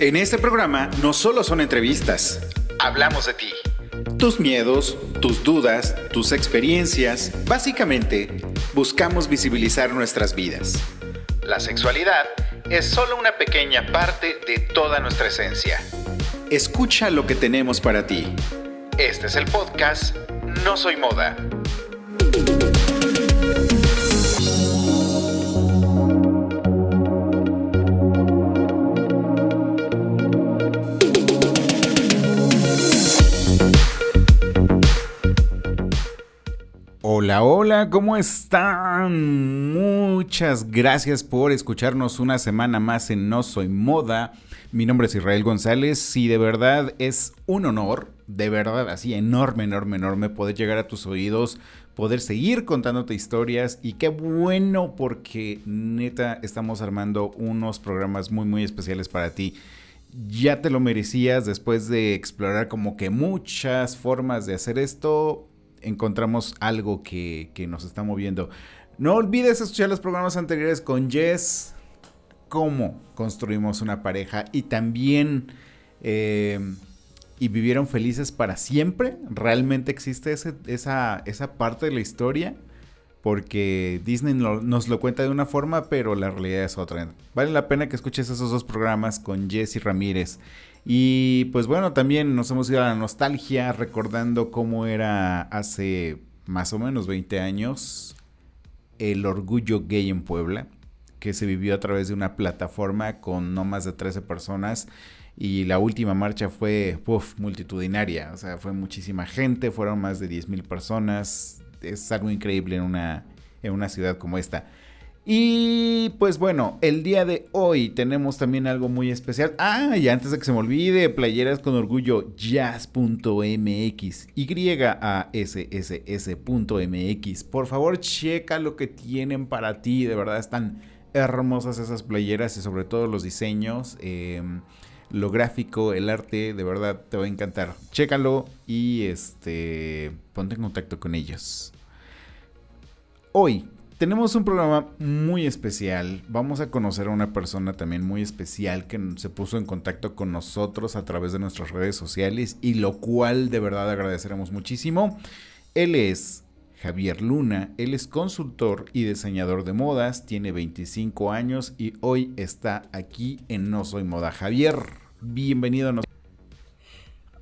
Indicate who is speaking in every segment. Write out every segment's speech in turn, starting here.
Speaker 1: En este programa no solo son entrevistas, hablamos de ti. Tus miedos, tus dudas, tus experiencias, básicamente buscamos visibilizar nuestras vidas. La sexualidad es solo una pequeña parte de toda nuestra esencia. Escucha lo que tenemos para ti. Este es el podcast No Soy Moda. Hola, hola, ¿cómo están? Muchas gracias por escucharnos una semana más en No Soy Moda. Mi nombre es Israel González y de verdad es un honor, de verdad así enorme, enorme, enorme poder llegar a tus oídos, poder seguir contándote historias y qué bueno porque neta estamos armando unos programas muy, muy especiales para ti ya te lo merecías después de explorar como que muchas formas de hacer esto encontramos algo que, nos está moviendo. No olvides escuchar los programas anteriores con Jess, cómo construimos una pareja y también... Eh, y vivieron felices para siempre. ¿Realmente existe esa, esa parte de la historia? Porque Disney nos lo cuenta de una forma, pero la realidad es otra. Vale la pena que escuches esos dos programas con Jesse Ramírez. Y pues bueno, también nos hemos ido a la nostalgia recordando cómo era hace más o menos 20 años el orgullo gay en Puebla, que se vivió a través de una plataforma con no más de 13 personas. Y la última marcha fue multitudinaria, o sea, fue muchísima gente, fueron más de 10 mil personas. Es algo increíble en una, en una ciudad como esta. Y pues bueno, el día de hoy tenemos también algo muy especial. Ah, y antes de que se me olvide, playeras con orgullo jazz.mx, y a s s s.mx. Por favor, checa lo que tienen para ti, de verdad están hermosas esas playeras y sobre todo los diseños, em, lo gráfico, el arte, de verdad te va a encantar. Chécalo y este ponte en contacto con ellos. Hoy tenemos un programa muy especial. Vamos a conocer a una persona también muy especial que se puso en contacto con nosotros a través de nuestras redes sociales y lo cual de verdad agradeceremos muchísimo. Él es Javier Luna, él es consultor y diseñador de modas, tiene 25 años y hoy está aquí en No Soy Moda. Javier, bienvenido a nosotros.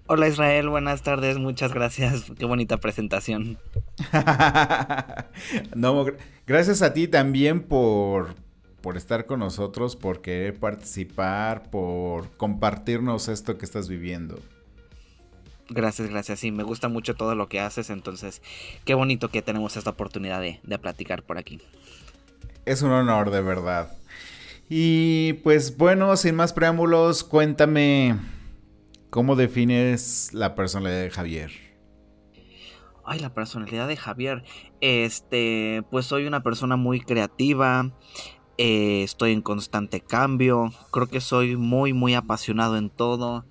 Speaker 2: Hola Israel, buenas tardes, muchas gracias, qué bonita presentación.
Speaker 1: no, gracias a ti también por, por estar con nosotros, por querer participar, por compartirnos esto que estás viviendo.
Speaker 2: Gracias, gracias. Sí, me gusta mucho todo lo que haces, entonces qué bonito que tenemos esta oportunidad de, de platicar por aquí.
Speaker 1: Es un honor, de verdad. Y pues bueno, sin más preámbulos, cuéntame ¿Cómo defines la personalidad de Javier?
Speaker 2: Ay, la personalidad de Javier. Este, pues soy una persona muy creativa. Eh, estoy en constante cambio. Creo que soy muy, muy apasionado en todo.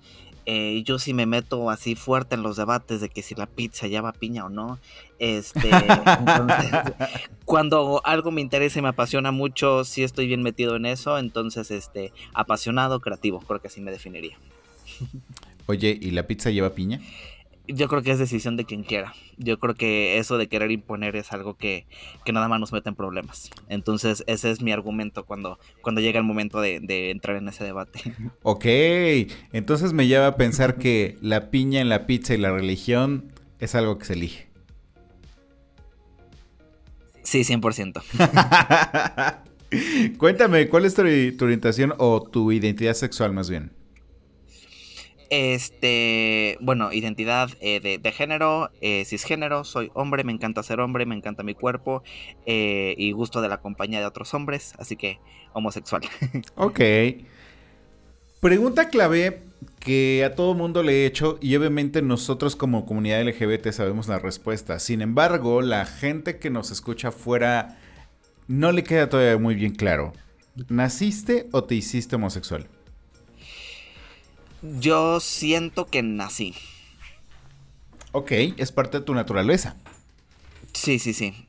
Speaker 2: Eh, yo sí me meto así fuerte en los debates de que si la pizza lleva piña o no. Este, cuando algo me interesa y me apasiona mucho, sí estoy bien metido en eso. Entonces, este, apasionado, creativo, creo que así me definiría.
Speaker 1: Oye, ¿y la pizza lleva piña?
Speaker 2: Yo creo que es decisión de quien quiera. Yo creo que eso de querer imponer es algo que, nada más nos mete en problemas. Entonces, ese es mi argumento cuando, cuando llega el momento de, de entrar en ese debate.
Speaker 1: Ok, entonces me lleva a pensar que la piña en la pizza y la religión es algo que se elige.
Speaker 2: Sí, 100%.
Speaker 1: Cuéntame, ¿cuál es tu orientación o tu identidad sexual más bien?
Speaker 2: Este, bueno, identidad eh, de, género, eh, cisgénero, soy hombre, me encanta ser hombre, me encanta mi cuerpo eh, y gusto de la compañía de otros hombres, así que homosexual.
Speaker 1: Ok. Pregunta clave que a todo mundo le he hecho y obviamente nosotros como comunidad LGBT sabemos la respuesta. Sin embargo, la gente que nos escucha afuera no le queda todavía muy bien claro. ¿Naciste o te hiciste homosexual?
Speaker 2: Yo siento que nací.
Speaker 1: Ok, es parte de tu naturaleza.
Speaker 2: Sí, sí, sí.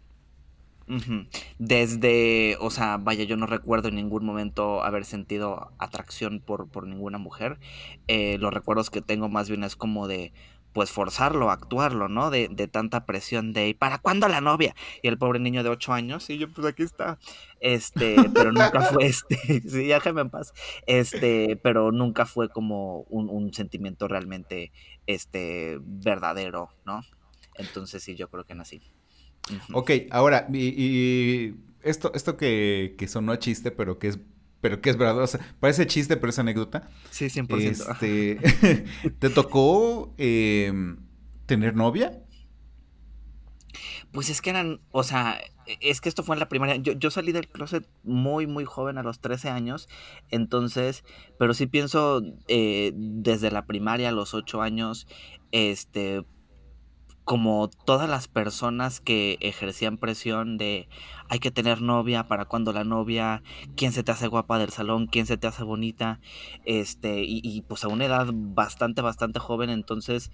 Speaker 2: Desde, o sea, vaya, yo no recuerdo en ningún momento haber sentido atracción por, por ninguna mujer. Eh, los recuerdos que tengo más bien es como de, pues forzarlo, actuarlo, ¿no? De, de tanta presión de, ¿para cuándo la novia? Y el pobre niño de 8 años, y yo, pues aquí está. Este, pero nunca fue este, sí, déjeme en paz. Este, pero nunca fue como un, un sentimiento realmente, este, verdadero, ¿no? Entonces sí, yo creo que nací.
Speaker 1: Ok, ahora, y, esto, esto que, que, sonó chiste, pero que es pero que es verdad, o sea, parece chiste, pero es anécdota.
Speaker 2: Sí, 100%.
Speaker 1: Este, ¿Te tocó em, tener novia?
Speaker 2: Pues es que eran, o sea, es que esto fue en la primaria. Yo, yo, salí del closet muy, muy joven, a los 13 años. Entonces, pero sí pienso eh, desde la primaria a los 8 años, este, como todas las personas que ejercían presión de hay que tener novia para cuando la novia, quién se te hace guapa del salón, quién se te hace bonita, este, y, y pues a una edad bastante, bastante joven, entonces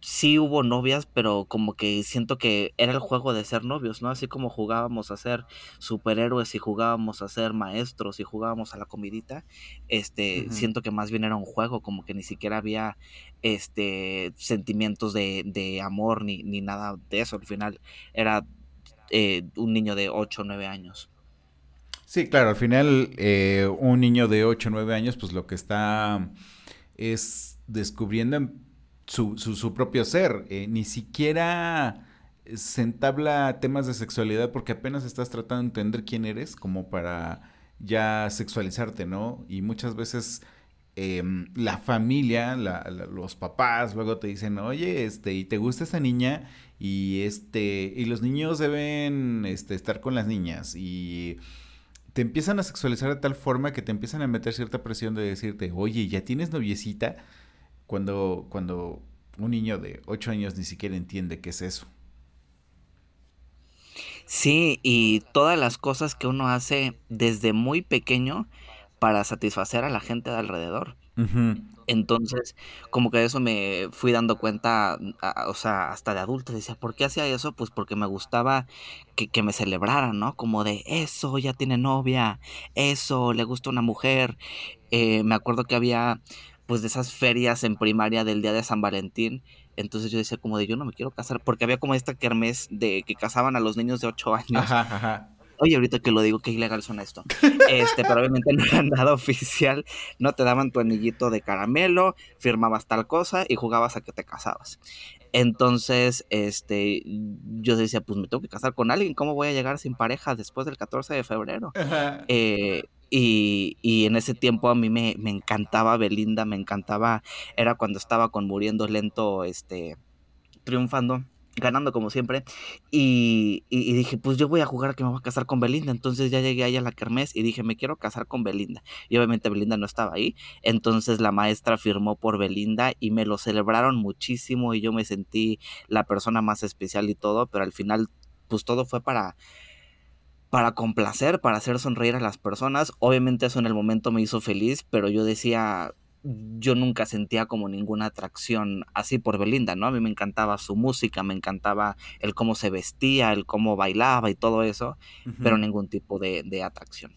Speaker 2: sí hubo novias, pero como que siento que era el juego de ser novios, ¿no? Así como jugábamos a ser superhéroes y jugábamos a ser maestros y jugábamos a la comidita, este, siento que más bien era un juego, como que ni siquiera había este sentimientos de, de amor ni, ni, nada de eso. Al final era eh, un niño de 8 o 9 años.
Speaker 1: Sí, claro, al final eh, un niño de 8 o 9 años, pues lo que está es descubriendo su, su, propio ser. Eh, ni siquiera se entabla temas de sexualidad porque apenas estás tratando de entender quién eres como para ya sexualizarte, ¿no? Y muchas veces em, la familia, los papás luego te dicen, oye, este, ¿y te gusta esa niña? Y este, y los niños deben este, estar con las niñas. Y te empiezan a sexualizar de tal forma que te empiezan a meter cierta presión de decirte, oye, ¿ya tienes noviecita? Cuando, cuando un niño de 8 años ni siquiera entiende qué es eso.
Speaker 2: Sí, y todas las cosas que uno hace desde muy pequeño para satisfacer a la gente de alrededor. Entonces, como que de eso me fui dando cuenta, o sea, hasta de adulto, decía, ¿por qué hacía eso? Pues porque me gustaba que, que, me celebraran, ¿no? Como de, eso, ya tiene novia, eso, le gusta una mujer. Eh, me acuerdo que había pues de esas ferias en primaria del día de San Valentín. Entonces yo decía como de yo no me quiero casar porque había como esta kermés de que casaban a los niños de 8 años. Oye, ahorita que lo digo, qué ilegal suena esto. Este, pero obviamente no era nada oficial. No te daban tu anillito de caramelo, firmabas tal cosa y jugabas a que te casabas. Entonces, este, yo decía, pues me tengo que casar con alguien. ¿Cómo voy a llegar sin pareja después del 14 de febrero? Eh, y, y, en ese tiempo a mí me, me, encantaba Belinda, me encantaba, era cuando estaba con Muriendo Lento, este, triunfando, ganando como siempre, y, y, dije, pues yo voy a jugar que me voy a casar con Belinda, entonces ya llegué ahí a la kermés y dije, me quiero casar con Belinda, y obviamente Belinda no estaba ahí, entonces la maestra firmó por Belinda y me lo celebraron muchísimo y yo me sentí la persona más especial y todo, pero al final, pues todo fue para para complacer, para hacer sonreír a las personas. Obviamente eso en el momento me hizo feliz, pero yo decía, yo nunca sentía como ninguna atracción así por Belinda, ¿no? A mí me encantaba su música, me encantaba el cómo se vestía, el cómo bailaba y todo eso, pero ningún tipo de, de atracción.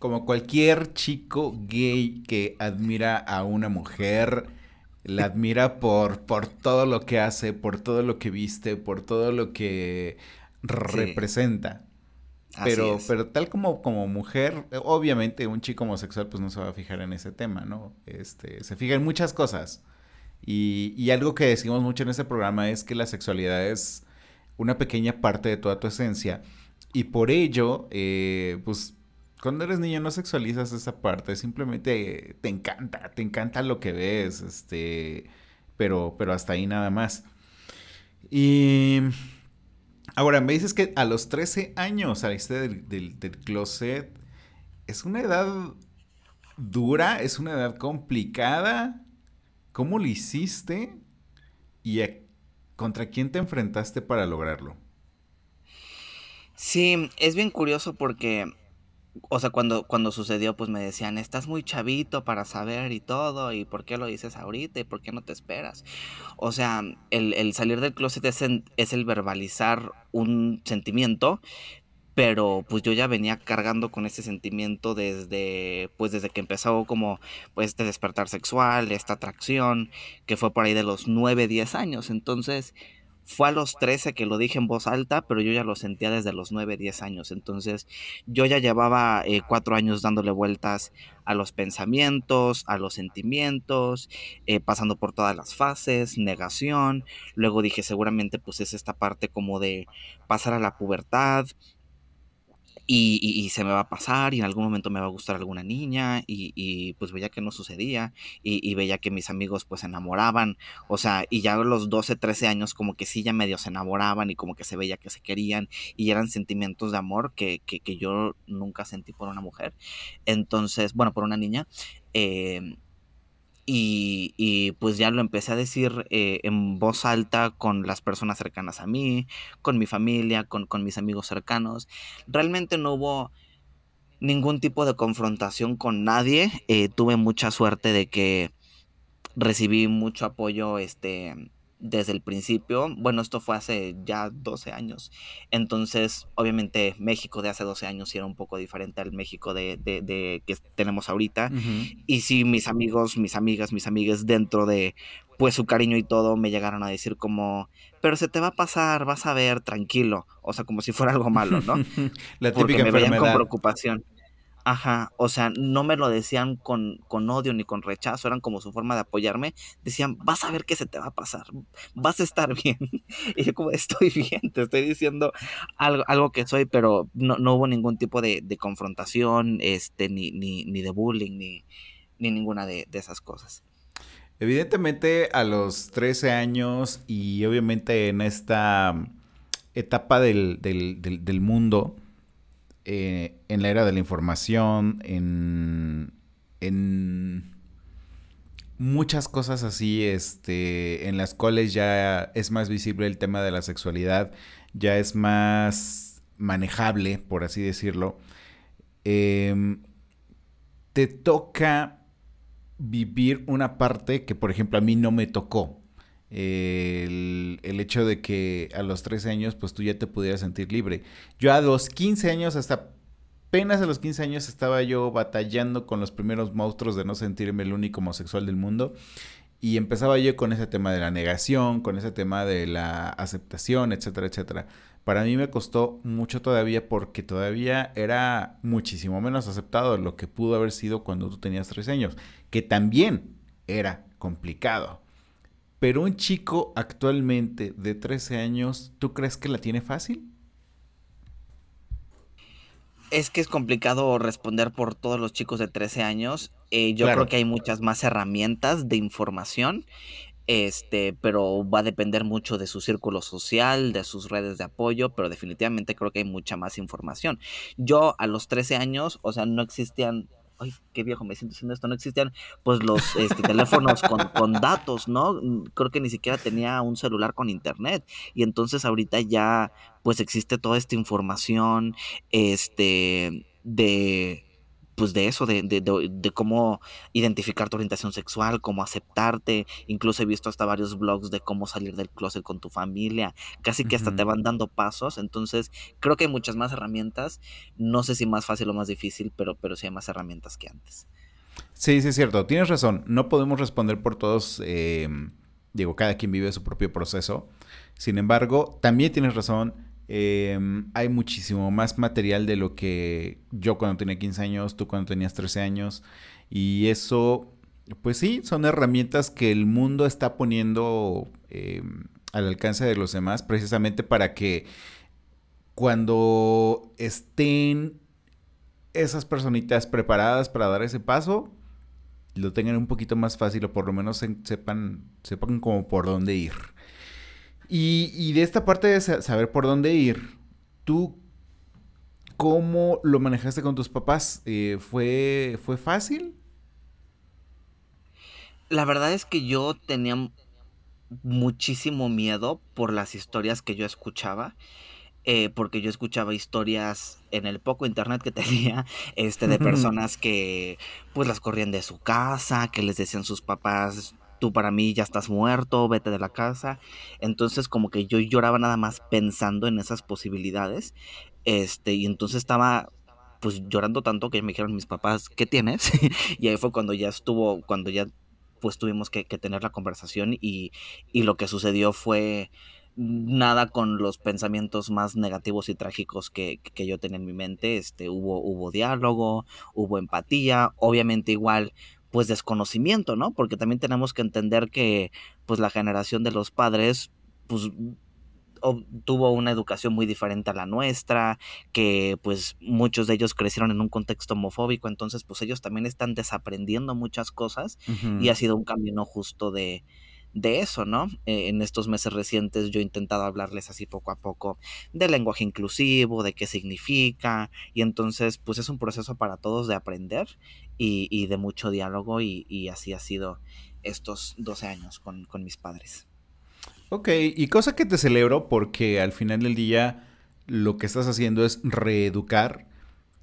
Speaker 1: Como cualquier chico gay que admira a una mujer, la admira por, por todo lo que hace, por todo lo que viste, por todo lo que representa. Pero, pero tal como, como mujer, eh, obviamente un chico homosexual pues no se va a fijar en ese tema, ¿no? Este, se fija en muchas cosas. Y, y algo que decimos mucho en este programa es que la sexualidad es una pequeña parte de toda tu esencia. Y por ello, eh, pues cuando eres niño no sexualizas esa parte, simplemente te encanta, te encanta lo que ves, este, pero, pero hasta ahí nada más. Y Ahora, me dices que a los 13 años saliste del, del, closet. ¿Es una edad dura? ¿Es una edad complicada? ¿Cómo lo hiciste? ¿Y contra quién te enfrentaste para lograrlo?
Speaker 2: Sí, es bien curioso porque o sea, cuando, cuando sucedió, pues me decían, estás muy chavito para saber y todo, y por qué lo dices ahorita, y por qué no te esperas. O sea, el, salir del closet es, es el verbalizar un sentimiento, pero pues yo ya venía cargando con ese sentimiento desde pues desde que empezó como pues este despertar sexual, esta atracción, que fue por ahí de los 9, 10 años. Entonces, fue a los 13 que lo dije en voz alta, pero yo ya lo sentía desde los 9, 10 años. Entonces yo ya llevaba eh, cuatro años dándole vueltas a los pensamientos, a los sentimientos, eh, pasando por todas las fases, negación. Luego dije seguramente pues es esta parte como de pasar a la pubertad, y, se me va a pasar y en algún momento me va a gustar alguna niña y, pues veía que no sucedía y, veía que mis amigos pues se enamoraban, o sea, y ya a los 12, 13 años como que sí ya medio se enamoraban y como que se veía que se querían y eran sentimientos de amor que, que, que yo nunca sentí por una mujer, entonces, bueno, por una niña. Eh, y, pues ya lo empecé a decir eh, en voz alta con las personas cercanas a mí, con mi familia, con, mis amigos cercanos. Realmente no hubo ningún tipo de confrontación con nadie. Eh, tuve mucha suerte de que recibí mucho apoyo este, desde el principio. Bueno, esto fue hace ya 12 años. Entonces, obviamente, México de hace 12 años era un poco diferente al México de, que tenemos ahorita. Y si mis amigos, mis amigas, mis amigas, dentro de pues su cariño y todo, me llegaron a decir como, pero se te va a pasar, vas a ver, tranquilo. O sea, como si fuera algo malo, ¿no?
Speaker 1: La típica Porque me con
Speaker 2: preocupación. Ajá, o sea, no me lo decían con, con, odio ni con rechazo, eran como su forma de apoyarme. Decían, vas a ver qué se te va a pasar, vas a estar bien. Y yo como, estoy bien, te estoy diciendo algo, algo que soy, pero no, no hubo ningún tipo de, confrontación, este, ni, ni, ni, de bullying, ni, ni ninguna de, esas cosas.
Speaker 1: Evidentemente a los 13 años y obviamente en esta etapa del, del, del mundo, eh, en la era de la información, en, en muchas cosas así, este, en las cuales ya es más visible el tema de la sexualidad, ya es más manejable, por así decirlo. Em, te toca vivir una parte que, por ejemplo, a mí no me tocó. El, el, hecho de que a los 13 años pues tú ya te pudieras sentir libre. Yo a los 15 años, hasta apenas a los 15 años estaba yo batallando con los primeros monstruos de no sentirme el único homosexual del mundo. Y empezaba yo con ese tema de la negación, con ese tema de la aceptación, etcétera, etcétera. Para mí me costó mucho todavía porque todavía era muchísimo menos aceptado lo que pudo haber sido cuando tú tenías 13 años, que también era complicado. Pero un chico actualmente de 13 años, ¿tú crees que la tiene fácil?
Speaker 2: Es que es complicado responder por todos los chicos de 13 años. Eh, yo creo que hay muchas más herramientas de información, este, pero va a depender mucho de su círculo social, de sus redes de apoyo, pero definitivamente creo que hay mucha más información. Yo a los 13 años, o sea, no existían ay, qué viejo me siento haciendo esto, no existían pues los este, teléfonos con, datos, ¿no? Creo que ni siquiera tenía un celular con internet. Y entonces ahorita ya pues existe toda esta información, este, de pues de eso, de, de, de, cómo identificar tu orientación sexual, cómo aceptarte. Incluso he visto hasta varios blogs de cómo salir del closet con tu familia. Casi que hasta te van dando pasos. Entonces, creo que hay muchas más herramientas. No sé si más fácil o más difícil, pero, pero sí hay más herramientas que antes.
Speaker 1: Sí, sí, es cierto. Tienes razón. No podemos responder por todos. Eh, digo, cada quien vive su propio proceso. Sin embargo, también tienes razón Em, hay muchísimo más material de lo que yo cuando tenía 15 años, tú cuando tenías 13 años. Y eso, pues sí, son herramientas que el mundo está poniendo em, al alcance de los demás precisamente para que cuando estén esas personitas preparadas para dar ese paso, lo tengan un poquito más fácil o por lo menos sepan, sepan como por dónde ir. Y, de esta parte de saber por dónde ir, ¿tú cómo lo manejaste con tus papás? Eh, ¿fue, ¿Fue fácil?
Speaker 2: La verdad es que yo tenía muchísimo miedo por las historias que yo escuchaba. eh, porque yo escuchaba historias en el poco internet que tenía, este, de personas que pues las corrían de su casa, que les decían sus papás, tú para mí ya estás muerto, vete de la casa. Entonces como que yo lloraba nada más pensando en esas posibilidades, este, y entonces estaba pues llorando tanto que me dijeron mis papás, ¿qué tienes? y ahí fue cuando ya estuvo, cuando ya pues tuvimos que, tener la conversación y, y lo que sucedió fue nada con los pensamientos más negativos y trágicos que, que, yo tenía en mi mente. Este, hubo, hubo diálogo, hubo empatía, obviamente igual pues desconocimiento, ¿no? Porque también tenemos que entender que pues la generación de los padres pues tuvo una educación muy diferente a la nuestra, que pues muchos de ellos crecieron en un contexto homofóbico, entonces pues ellos también están desaprendiendo muchas cosas y ha sido un camino justo de, de eso, ¿no? Eh, en estos meses recientes yo he intentado hablarles así poco a poco del lenguaje inclusivo, de qué significa, y entonces pues es un proceso para todos de aprender y, de mucho diálogo y, así ha sido estos 12 años con, con mis padres.
Speaker 1: Ok, y cosa que te celebro porque al final del día lo que estás haciendo es reeducar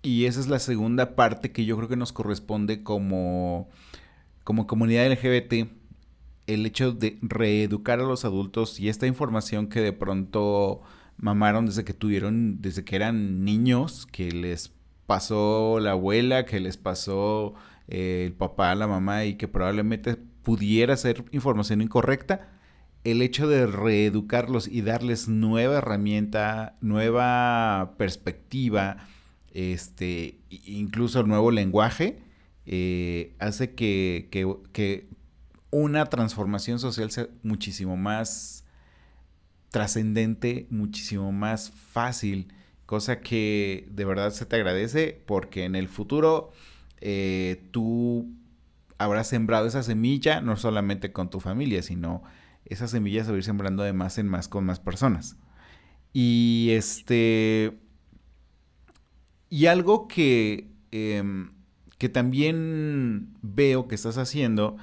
Speaker 1: y esa es la segunda parte que yo creo que nos corresponde como, como comunidad LGBT el hecho de reeducar a los adultos y esta información que de pronto mamaron desde que tuvieron, desde que eran niños, que les pasó la abuela, que les pasó eh, el papá, la mamá y que probablemente pudiera ser información incorrecta, el hecho de reeducarlos y darles nueva herramienta, nueva perspectiva, este, incluso nuevo lenguaje, eh, hace que, que una transformación social muchísimo más trascendente, muchísimo más fácil, cosa que de verdad se te agradece porque en el futuro eh, tú habrás sembrado esa semilla no solamente con tu familia, sino esa semilla se va a ir sembrando de más en más con más personas. Y este. Y algo que, em, que también veo que estás haciendo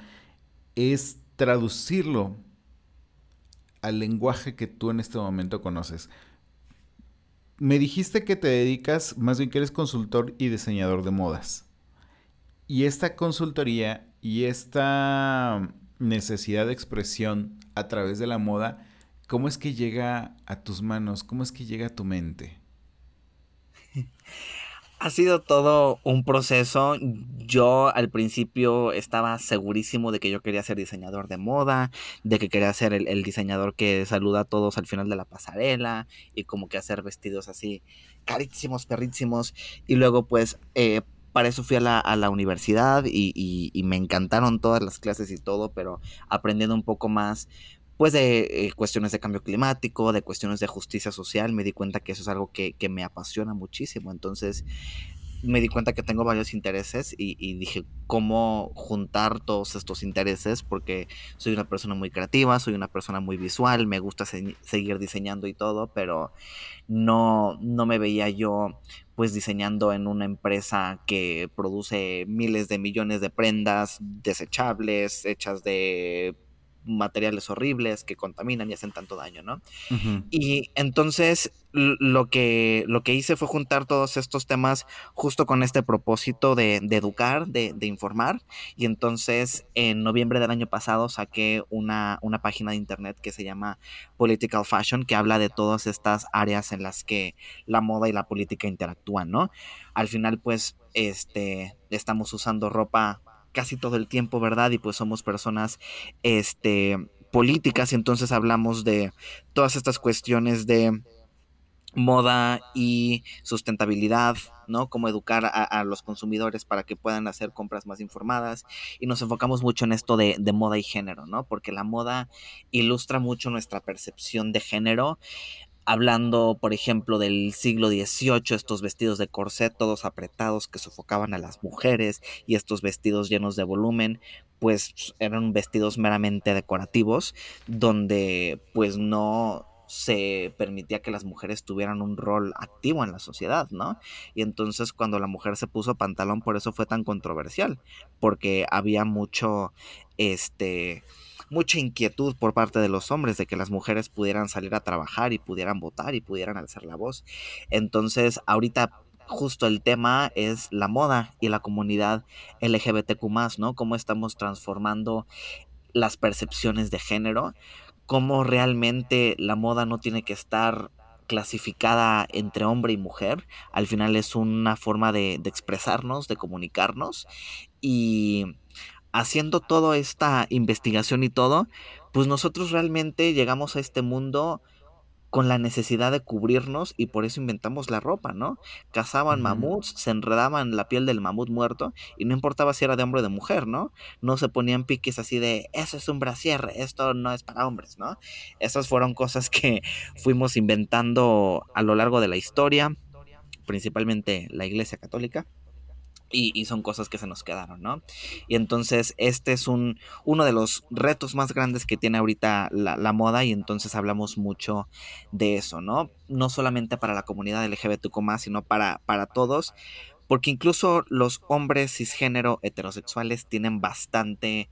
Speaker 1: es traducirlo al lenguaje que tú en este momento conoces. Me dijiste que te dedicas, más bien que eres consultor y diseñador de modas. Y esta consultoría y esta necesidad de expresión a través de la moda, ¿cómo es que llega a tus manos? ¿Cómo es que llega a tu mente?
Speaker 2: Ha sido todo un proceso. Yo al principio estaba segurísimo de que yo quería ser diseñador de moda, de que quería ser el, diseñador que saluda a todos al final de la pasarela y como que hacer vestidos así carísimos, perrísimos. Y luego pues eh, para eso fui a la, universidad y, me encantaron todas las clases y todo, pero aprendiendo un poco más pues de eh, cuestiones de cambio climático, de cuestiones de justicia social, me di cuenta que eso es algo que, me apasiona muchísimo. Entonces me di cuenta que tengo varios intereses y, dije cómo juntar todos estos intereses porque soy una persona muy creativa, soy una persona muy visual, me gusta seguir diseñando y todo, pero no, no me veía yo pues diseñando en una empresa que produce miles de millones de prendas desechables, hechas de materiales horribles que contaminan y hacen tanto daño, ¿no? Y entonces lo que, lo que hice fue juntar todos estos temas justo con este propósito de, educar, de, informar. Y entonces en noviembre del año pasado saqué una, una página de internet que se llama Political Fashion, que habla de todas estas áreas en las que la moda y la política interactúan, ¿no? Al final, pues, este, estamos usando ropa casi todo el tiempo, ¿verdad? Y pues somos personas este, políticas y entonces hablamos de todas estas cuestiones de moda y sustentabilidad, ¿no? Cómo educar a, los consumidores para que puedan hacer compras más informadas. Y nos enfocamos mucho en esto de, de, moda y género, ¿no? Porque la moda ilustra mucho nuestra percepción de género hablando, por ejemplo, del siglo XVIII, estos vestidos de corset todos apretados que sofocaban a las mujeres y estos vestidos llenos de volumen, pues eran vestidos meramente decorativos, donde pues no se permitía que las mujeres tuvieran un rol activo en la sociedad, ¿no? Y entonces cuando la mujer se puso pantalón, por eso fue tan controversial, porque había mucho, este, mucha inquietud por parte de los hombres de que las mujeres pudieran salir a trabajar y pudieran votar y pudieran alzar la voz. Entonces, ahorita justo el tema es la moda y la comunidad LGBTQ, ¿no? Cómo estamos transformando las percepciones de género, cómo realmente la moda no tiene que estar clasificada entre hombre y mujer, al final es una forma de, de expresarnos, de comunicarnos y haciendo toda esta investigación y todo, pues nosotros realmente llegamos a este mundo con la necesidad de cubrirnos y por eso inventamos la ropa, ¿no? Cazaban mamuts, se enredaban la piel del mamut muerto y no importaba si era de hombre o de mujer, ¿no? No se ponían piques así de, eso es un brasier, esto no es para hombres, ¿no? Esas fueron cosas que fuimos inventando a lo largo de la historia, principalmente la Iglesia Católica. Y, son cosas que se nos quedaron, ¿no? Y entonces este es un, uno de los retos más grandes que tiene ahorita la, moda y entonces hablamos mucho de eso, ¿no? No solamente para la comunidad LGBTQ sino para, para todos, porque incluso los hombres cisgénero heterosexuales tienen bastante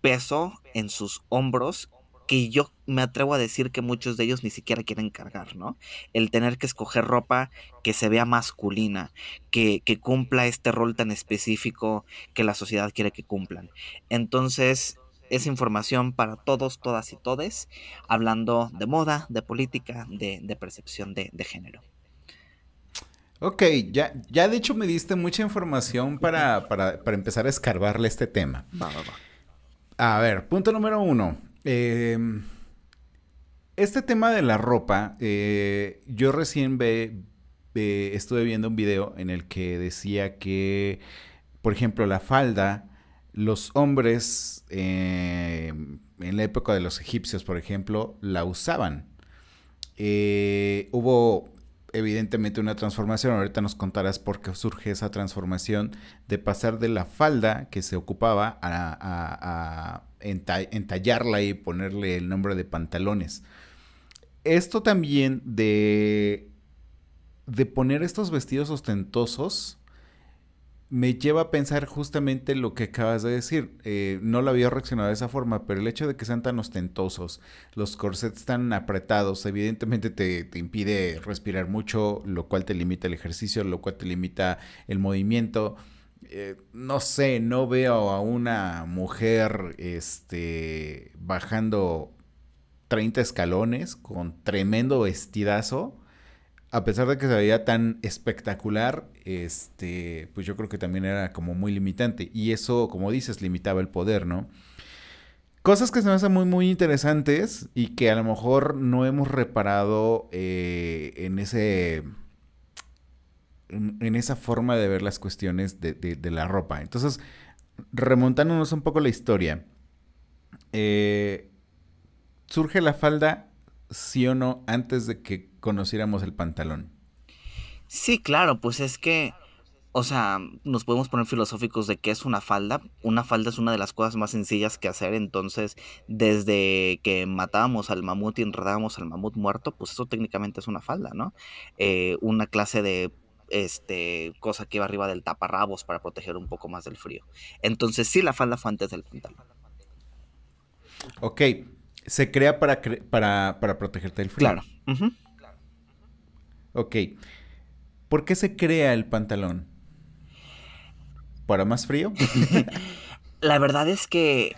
Speaker 2: peso en sus hombros que yo me atrevo a decir que muchos de ellos ni siquiera quieren cargar, ¿no? El tener que escoger ropa que se vea masculina, que, que, cumpla este rol tan específico que la sociedad quiere que cumplan. Entonces, es información para todos, todas y todes, hablando de moda, de política, de, percepción de, género.
Speaker 1: Ok, ya, ya de hecho me diste mucha información para, para, para empezar a escarbarle este tema. Va, va, va. A ver, punto número uno. Em, este tema de la ropa, eh, yo recién ve, estuve viendo un video en el que decía que, por ejemplo, la falda, los hombres em, en la época de los egipcios, por ejemplo, la usaban. Eh, hubo evidentemente una transformación. Ahorita nos contarás por qué surge esa transformación de pasar de la falda que se ocupaba a, entallarla y ponerle el nombre de pantalones. Esto también de, de poner estos vestidos ostentosos me lleva a pensar justamente lo que acabas de decir. Eh, no lo había reaccionado de esa forma, pero el hecho de que sean tan ostentosos, los corsets tan apretados, evidentemente te, impide respirar mucho, lo cual te limita el ejercicio, lo cual te limita el movimiento. Eh, no sé, no veo a una mujer este, bajando 30 escalones con tremendo vestidazo a pesar de que se veía tan espectacular, este, pues yo creo que también era como muy limitante. Y eso, como dices, limitaba el poder, ¿no? Cosas que se me hacen muy, muy interesantes y que a lo mejor no hemos reparado eh, en ese. En, esa forma de ver las cuestiones de, la ropa. Entonces, remontándonos un poco la historia. Eh, surge la falda sí o no antes de que conociéramos el pantalón.
Speaker 2: Sí, claro, pues es que, o sea, nos podemos poner filosóficos de qué es una falda. Una falda es una de las cosas más sencillas que hacer, entonces, desde que matábamos al mamut y enredábamos al mamut muerto, pues eso técnicamente es una falda, ¿no? Eh, una clase de este cosa que iba arriba del taparrabos para proteger un poco más del frío. Entonces sí, la falda fue antes del pantalón.
Speaker 1: Ok, se crea para, para, para protegerte del frío. Claro. Ok. ¿Por qué se crea el pantalón? ¿Para más frío?
Speaker 2: la verdad es que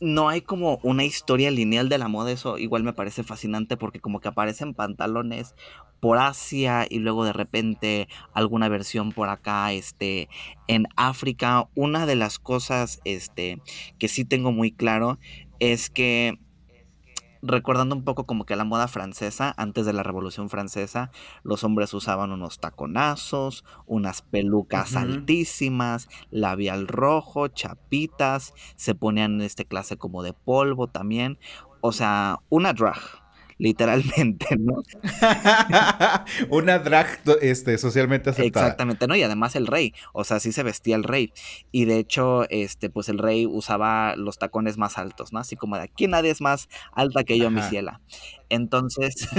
Speaker 2: no hay como una historia lineal de la moda, eso igual me parece fascinante porque como que aparecen pantalones por Asia y luego de repente alguna versión por acá este en África. Una de las cosas este que sí tengo muy claro es que recordando un poco como que la moda francesa, antes de la Revolución Francesa, los hombres usaban unos taconazos, unas pelucas altísimas, labial rojo, chapitas, se ponían este clase como de polvo también, o sea, una drag literalmente, ¿no?
Speaker 1: Una drag este, socialmente aceptada.
Speaker 2: Exactamente, ¿no? Y además el rey, o sea, sí se vestía el rey. Y de hecho, este, pues el rey usaba los tacones más altos, ¿no? Así como de aquí nadie es más alta que yo, mi ciela. Entonces...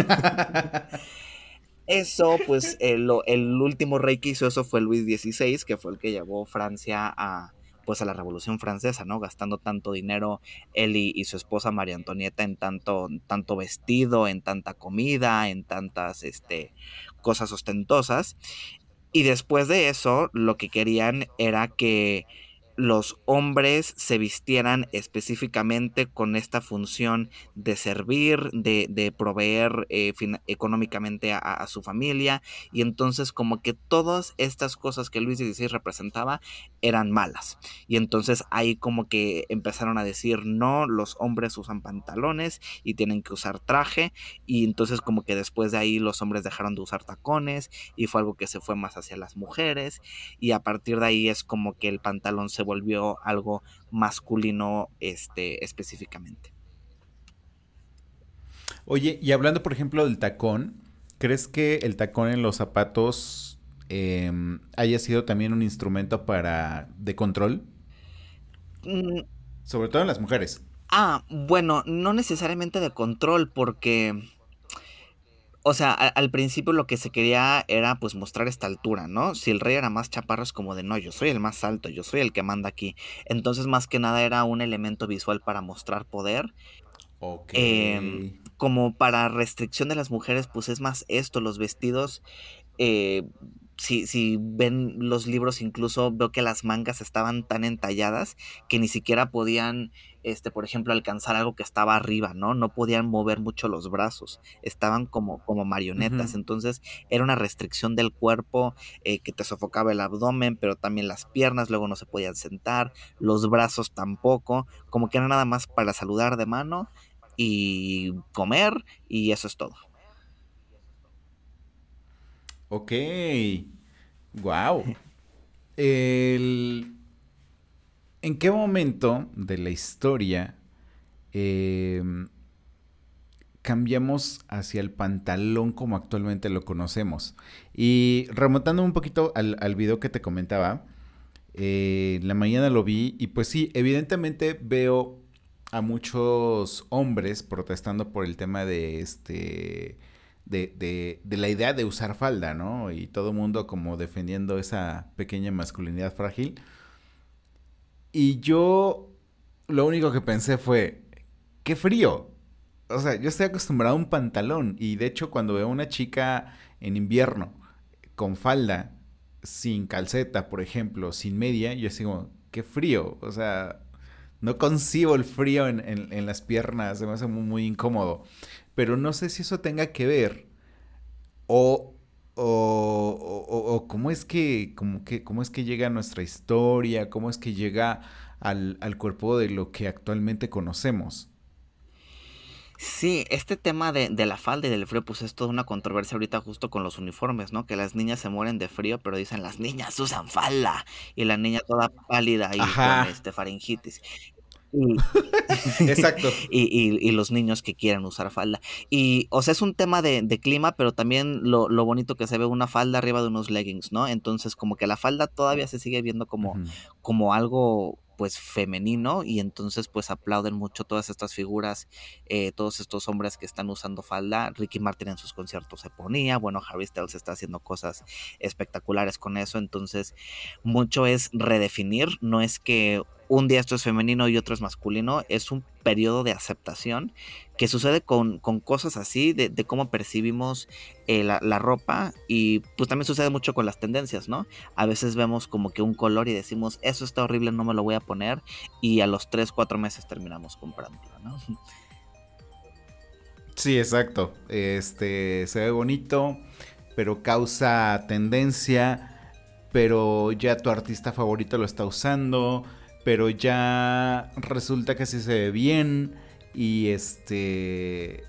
Speaker 2: Eso, pues el, el, último rey que hizo eso fue Luis XVI, que fue el que llevó Francia a, pues a la Revolución Francesa, ¿no? Gastando tanto dinero él y, su esposa María Antonieta en tanto, tanto vestido, en tanta comida, en tantas este, cosas ostentosas. Y después de eso, lo que querían era que los hombres se vistieran específicamente con esta función de servir, de, proveer eh, económicamente a, su familia. Y entonces como que todas estas cosas que Luis XVI representaba eran malas. Y entonces ahí como que empezaron a decir, no, los hombres usan pantalones y tienen que usar traje. Y entonces como que después de ahí los hombres dejaron de usar tacones y fue algo que se fue más hacia las mujeres. Y a partir de ahí es como que el pantalón se volvió algo masculino este, específicamente.
Speaker 1: Oye, y hablando por ejemplo del tacón, ¿crees que el tacón en los zapatos em, haya sido también un instrumento para de control? Mm. Sobre todo en las mujeres.
Speaker 2: Ah, bueno, no necesariamente de control, porque o sea, al principio lo que se quería era pues mostrar esta altura, ¿no? Si el rey era más chaparro es como de no, yo soy el más alto, yo soy el que manda aquí. Entonces más que nada era un elemento visual para mostrar poder. Ok. Em, como para restricción de las mujeres, pues es más esto, los vestidos eh, si, si ven los libros, incluso veo que las mangas estaban tan entalladas que ni siquiera podían, este, por ejemplo, alcanzar algo que estaba arriba, ¿no? No podían mover mucho los brazos, estaban como, como marionetas. Entonces era una restricción del cuerpo eh, que te sofocaba el abdomen, pero también las piernas, luego no se podían sentar, los brazos tampoco, como que era nada más para saludar de mano y comer y eso es todo.
Speaker 1: Ok. Wow. ¿En qué momento de la historia em, cambiamos hacia el pantalón como actualmente lo conocemos? Y remontando un poquito al, video que te comentaba, eh, la mañana lo vi y pues sí, evidentemente veo a muchos hombres protestando por el tema de este de, de, la idea de usar falda, ¿no? Y todo el mundo como defendiendo esa pequeña masculinidad frágil. Y yo lo único que pensé fue, qué frío. O sea, yo estoy acostumbrado a un pantalón y de hecho cuando veo a una chica en invierno con falda, sin calceta, por ejemplo, sin media, yo digo, qué frío. O sea, no concibo el frío en, en, las piernas, se me hace muy, muy incómodo pero no sé si eso tenga que ver o, o, cómo es que, como que, cómo es que llega a nuestra historia, cómo es que llega al, cuerpo de lo que actualmente conocemos.
Speaker 2: Sí, este tema de, de, la falda y del frío, pues es toda una controversia ahorita justo con los uniformes, ¿no? Que las niñas se mueren de frío, pero dicen las niñas usan falda y la niña toda pálida y con este faringitis. Y, Exacto. Y, los niños que quieran usar falda. Y, o sea, es un tema de, clima, pero también lo, bonito que se ve una falda arriba de unos leggings, ¿no? Entonces, como que la falda todavía se sigue viendo como, como algo pues femenino y entonces pues aplauden mucho todas estas figuras, eh, todos estos hombres que están usando falda. Ricky Martin en sus conciertos se ponía, bueno, Harry Styles está haciendo cosas espectaculares con eso, entonces mucho es redefinir, no es que un día esto es femenino y otro es masculino, es un periodo de aceptación que sucede con, cosas así, de, cómo percibimos eh, la, ropa y pues también sucede mucho con las tendencias, ¿no? A veces vemos como que un color y decimos, eso está horrible, no me lo voy a poner y a los 3, 4 meses terminamos comprándolo, ¿no?
Speaker 1: Sí, exacto. Este se ve bonito, pero causa tendencia, pero ya tu artista favorito lo está usando pero ya resulta que sí se ve bien y este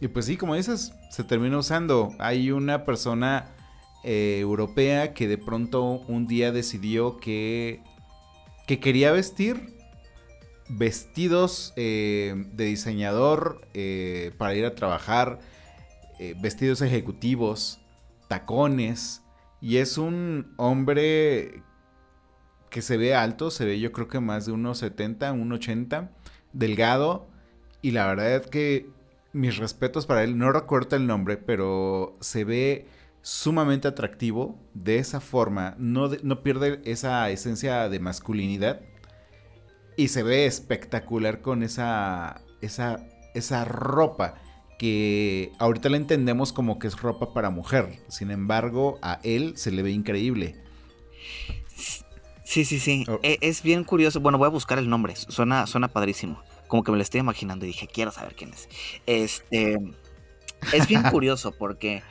Speaker 1: y pues sí, como dices, se termina usando. Hay una persona eh, europea que de pronto un día decidió que que quería vestir vestidos eh, de diseñador eh, para ir a trabajar, vestidos ejecutivos, tacones, y es un hombre que se ve alto, se ve yo creo que más de unos 70, 1,80, delgado. Y la verdad es que mis respetos para él, no recuerdo el nombre, pero se ve sumamente atractivo de esa forma, no, no pierde esa esencia de masculinidad, Y se ve espectacular con esa, esa, esa ropa que ahorita la entendemos como que es ropa para mujer. Sin embargo, a él se le ve increíble.
Speaker 2: Sí, sí, sí. Oh. E, es bien curioso. Bueno, voy a buscar el nombre. Suena, suena padrísimo. Como que me lo estoy imaginando y dije, quiero saber quién es. Este. Es bien curioso porque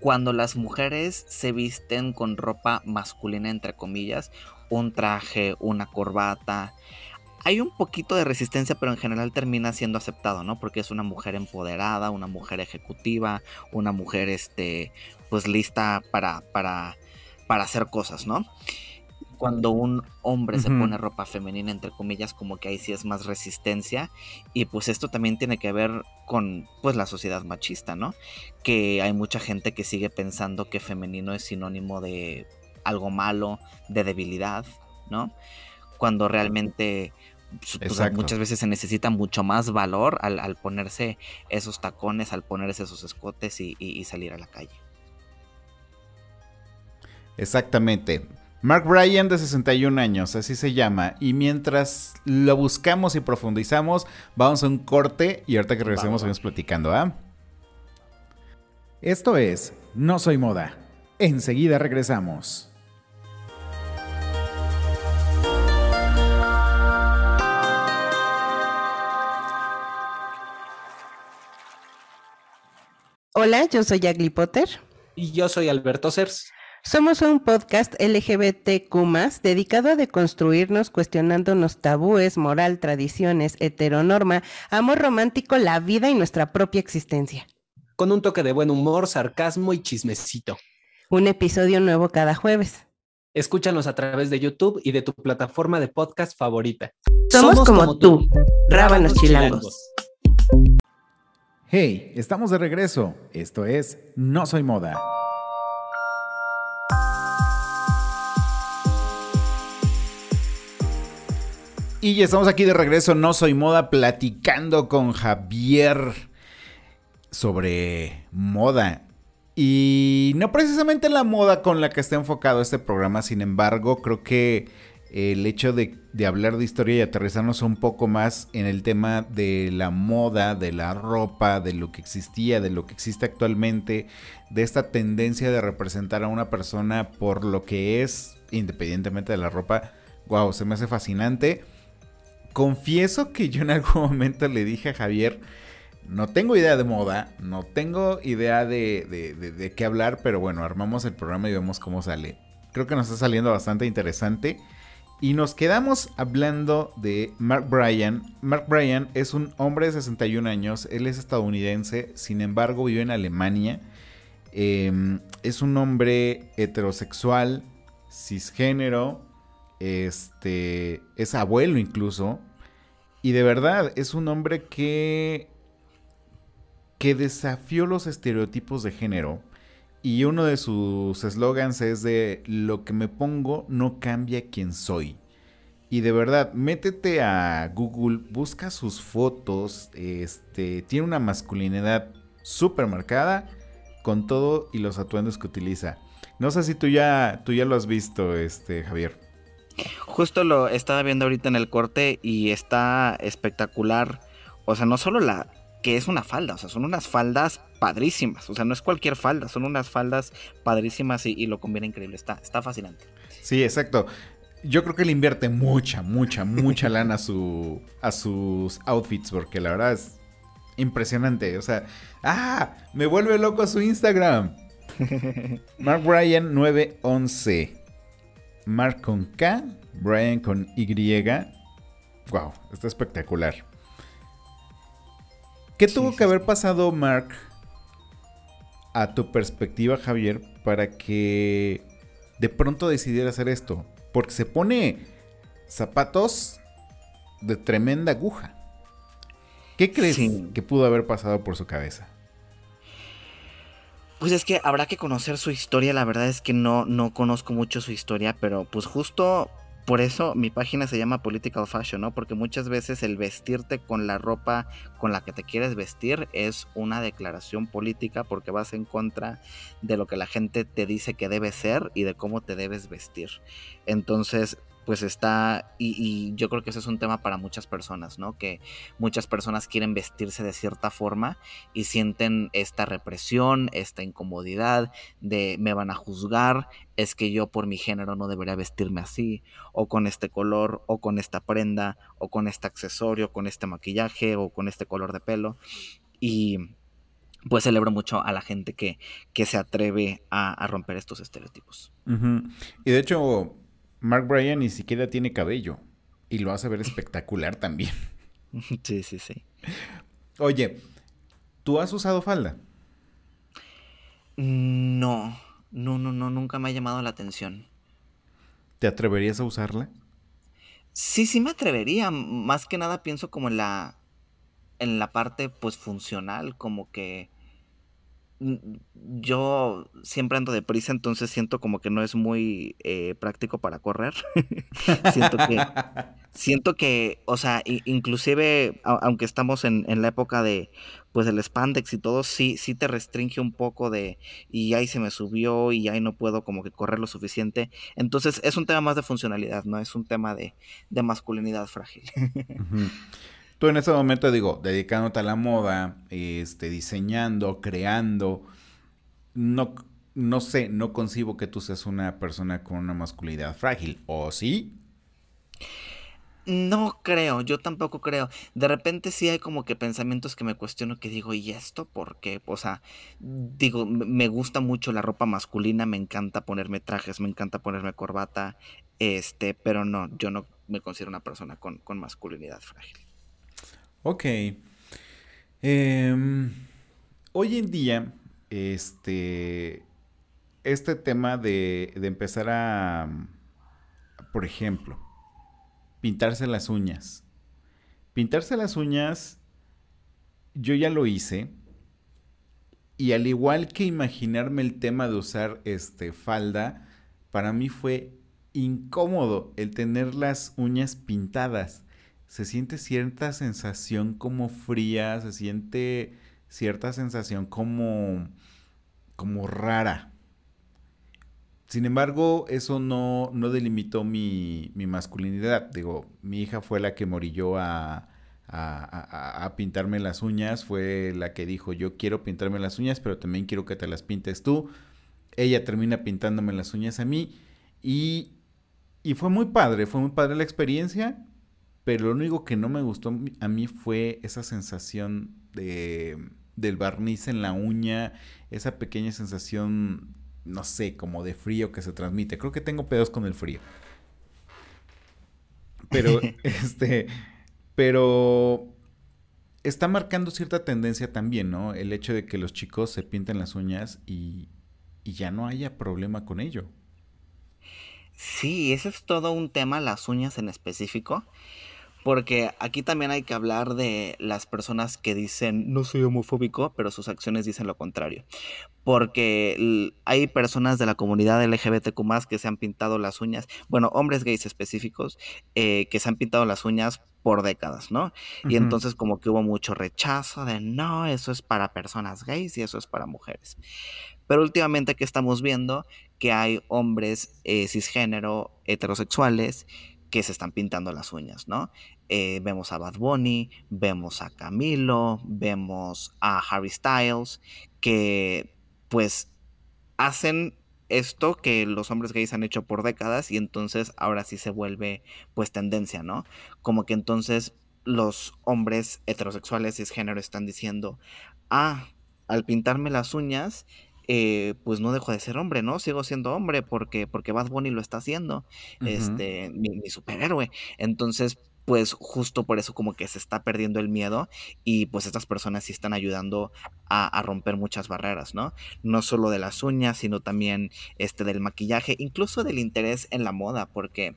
Speaker 2: cuando las mujeres se visten con ropa masculina, entre comillas, un traje, una corbata, hay un poquito de resistencia, pero en general termina siendo aceptado, ¿no? Porque es una mujer empoderada, una mujer ejecutiva, una mujer, este, pues lista para, para, para hacer cosas, ¿no? Cuando un hombre se pone ropa femenina, entre comillas, como que ahí sí es más resistencia. Y pues esto también tiene que ver con, pues, la sociedad machista, ¿no? Que hay mucha gente que sigue pensando que femenino es sinónimo de algo malo, de debilidad, ¿no? Cuando realmente pues, muchas veces se necesita mucho más valor al, ponerse esos tacones, al ponerse esos escotes y, salir a la calle.
Speaker 1: Exactamente. Mark Bryan de 61 años, así se llama. Y mientras lo buscamos y profundizamos, vamos a un corte y ahorita que regresemos seguimos platicando, ¿ah? Esto es No Soy Moda. Enseguida regresamos.
Speaker 3: Hola, yo soy Agli Potter.
Speaker 4: Y yo soy Alberto Cers.
Speaker 3: Somos un podcast LGBTQ dedicado a deconstruirnos cuestionándonos tabúes, moral, tradiciones, heteronorma, amor romántico, la vida y nuestra propia existencia.
Speaker 4: Con un toque de buen humor, sarcasmo y chismecito.
Speaker 3: Un episodio nuevo cada jueves.
Speaker 4: Escúchanos a través de YouTube y de tu plataforma de podcast favorita.
Speaker 3: Somos, como, tú, Rábanos chilangos.
Speaker 1: Hey, estamos de regreso. Esto es No Soy Moda. Y ya estamos aquí de regreso, No Soy Moda, platicando con Javier sobre moda. Y no precisamente la moda con la que está enfocado este programa, sin embargo, creo que el hecho de, hablar de historia y aterrizarnos un poco más en el tema de la moda, de la ropa, de lo que existía, de lo que existe actualmente, de esta tendencia de representar a una persona por lo que es, independientemente de la ropa, wow, se me hace fascinante. Confieso que yo en algún momento le dije a Javier, no tengo idea de moda, no tengo idea de, de qué hablar, pero bueno, armamos el programa y vemos cómo sale. Creo que nos está saliendo bastante interesante. Y nos quedamos hablando de Mark Bryan. Mark Bryan es un hombre de 61 años, él es estadounidense, sin embargo vive en Alemania. Em, es un hombre heterosexual, cisgénero, este, es abuelo incluso. Y de verdad, es un hombre que, que desafió los estereotipos de género y uno de sus eslogans es de lo que me pongo no cambia quién soy. Y de verdad, métete a Google, busca sus fotos, este, tiene una masculinidad súper marcada con todo y los atuendos que utiliza. No sé si tú ya, tú ya lo has visto, este, Javier.
Speaker 2: Justo lo estaba viendo ahorita en el corte y está espectacular. O sea, no solo la, que es una falda, o sea, son unas faldas padrísimas, o sea, no es cualquier falda, son unas faldas padrísimas y, lo combina increíble, está, está fascinante.
Speaker 1: Sí, exacto. Yo creo que le invierte mucha, mucha, mucha lana a, su, a sus outfits, porque la verdad es impresionante, o sea, ¡ah! Me vuelve loco su Instagram. Mark Bryan 911. Mark con K, Brian con Y. Wow, está espectacular. ¿Qué tuvo que haber pasado, Mark, a tu perspectiva, Javier, para que de pronto decidiera hacer esto? Porque se pone zapatos de tremenda aguja. ¿Qué crees que pudo haber pasado por su cabeza?
Speaker 2: Pues es que habrá que conocer su historia, la verdad es que no, no conozco mucho su historia, pero pues justo por eso mi página se llama Political Fashion, ¿no? Porque muchas veces el vestirte con la ropa con la que te quieres vestir es una declaración política porque vas en contra de lo que la gente te dice que debe ser y de cómo te debes vestir. Entonces, pues está, y, yo creo que ese es un tema para muchas personas, ¿no? Que muchas personas quieren vestirse de cierta forma y sienten esta represión, esta incomodidad de me van a juzgar, es que yo por mi género no debería vestirme así, o con este color, o con esta prenda, o con este accesorio, con este maquillaje, o con este color de pelo. Y pues celebro mucho a la gente que, que se atreve a, romper estos estereotipos.
Speaker 1: Y de hecho, Mark Bryan ni siquiera tiene cabello. Y lo hace ver espectacular también.
Speaker 2: Sí, sí, sí.
Speaker 1: Oye, ¿tú has usado falda?
Speaker 2: No, no, no, no, nunca me ha llamado la atención.
Speaker 1: ¿Te atreverías a usarla?
Speaker 2: Sí, sí me atrevería. Más que nada pienso como en la, en la parte pues funcional, como que yo siempre ando deprisa, entonces siento como que no es muy eh, práctico para correr. siento que, siento que, o sea, inclusive, aunque estamos en, la época de, pues, el spandex y todo, sí, sí te restringe un poco de, y ahí se me subió y ahí no puedo como que correr lo suficiente. Entonces, es un tema más de funcionalidad, no es un tema de, masculinidad frágil.
Speaker 1: Tú en ese momento, digo, dedicándote a la moda, este, diseñando, creando, no, no sé, no concibo que tú seas una persona con una masculinidad frágil, ¿o sí?
Speaker 2: No creo, yo tampoco creo. De repente sí hay como que pensamientos que me cuestiono que digo, ¿y esto por qué? O sea, digo, me gusta mucho la ropa masculina, me encanta ponerme trajes, me encanta ponerme corbata, este, pero no, yo no me considero una persona con, con masculinidad frágil.
Speaker 1: Ok. Em, hoy en día, este, este tema de, de empezar a, por ejemplo, pintarse las uñas. Pintarse las uñas, yo ya lo hice. Y al igual que imaginarme el tema de usar este falda, para mí fue incómodo el tener las uñas pintadas se siente cierta sensación como fría, se siente cierta sensación como, como rara. Sin embargo, eso no, no delimitó mi, mi, masculinidad. Digo, mi hija fue la que morilló a, a, a, pintarme las uñas, fue la que dijo, yo quiero pintarme las uñas, pero también quiero que te las pintes tú. Ella termina pintándome las uñas a mí y, y fue muy padre, fue muy padre la experiencia. Pero lo único que no me gustó a mí fue esa sensación de, del barniz en la uña, esa pequeña sensación, no sé, como de frío que se transmite. Creo que tengo pedos con el frío. Pero, este, pero está marcando cierta tendencia también, ¿no? El hecho de que los chicos se pinten las uñas y, y ya no haya problema con ello.
Speaker 2: Sí, ese es todo un tema, las uñas en específico. Porque aquí también hay que hablar de las personas que dicen no soy homofóbico, pero sus acciones dicen lo contrario. Porque hay personas de la comunidad LGBTQ que se han pintado las uñas, bueno, hombres gays específicos, eh, que se han pintado las uñas por décadas, ¿no? Y entonces como que hubo mucho rechazo de no, eso es para personas gays y eso es para mujeres. Pero últimamente que estamos viendo que hay hombres eh, cisgénero heterosexuales que se están pintando las uñas, ¿no? Eh, vemos a Bad Bunny, vemos a Camilo, vemos a Harry Styles, que pues hacen esto que los hombres gays han hecho por décadas y entonces ahora sí se vuelve pues tendencia, ¿no? Como que entonces los hombres heterosexuales y género están diciendo, ah, al pintarme las uñas, eh, pues no dejo de ser hombre, ¿no? Sigo siendo hombre porque, porque Bad Bunny lo está haciendo, este, mi, mi, superhéroe. Entonces, pues justo por eso como que se está perdiendo el miedo y pues estas personas sí están ayudando a, romper muchas barreras, ¿no? No solo de las uñas, sino también este del maquillaje, incluso del interés en la moda, porque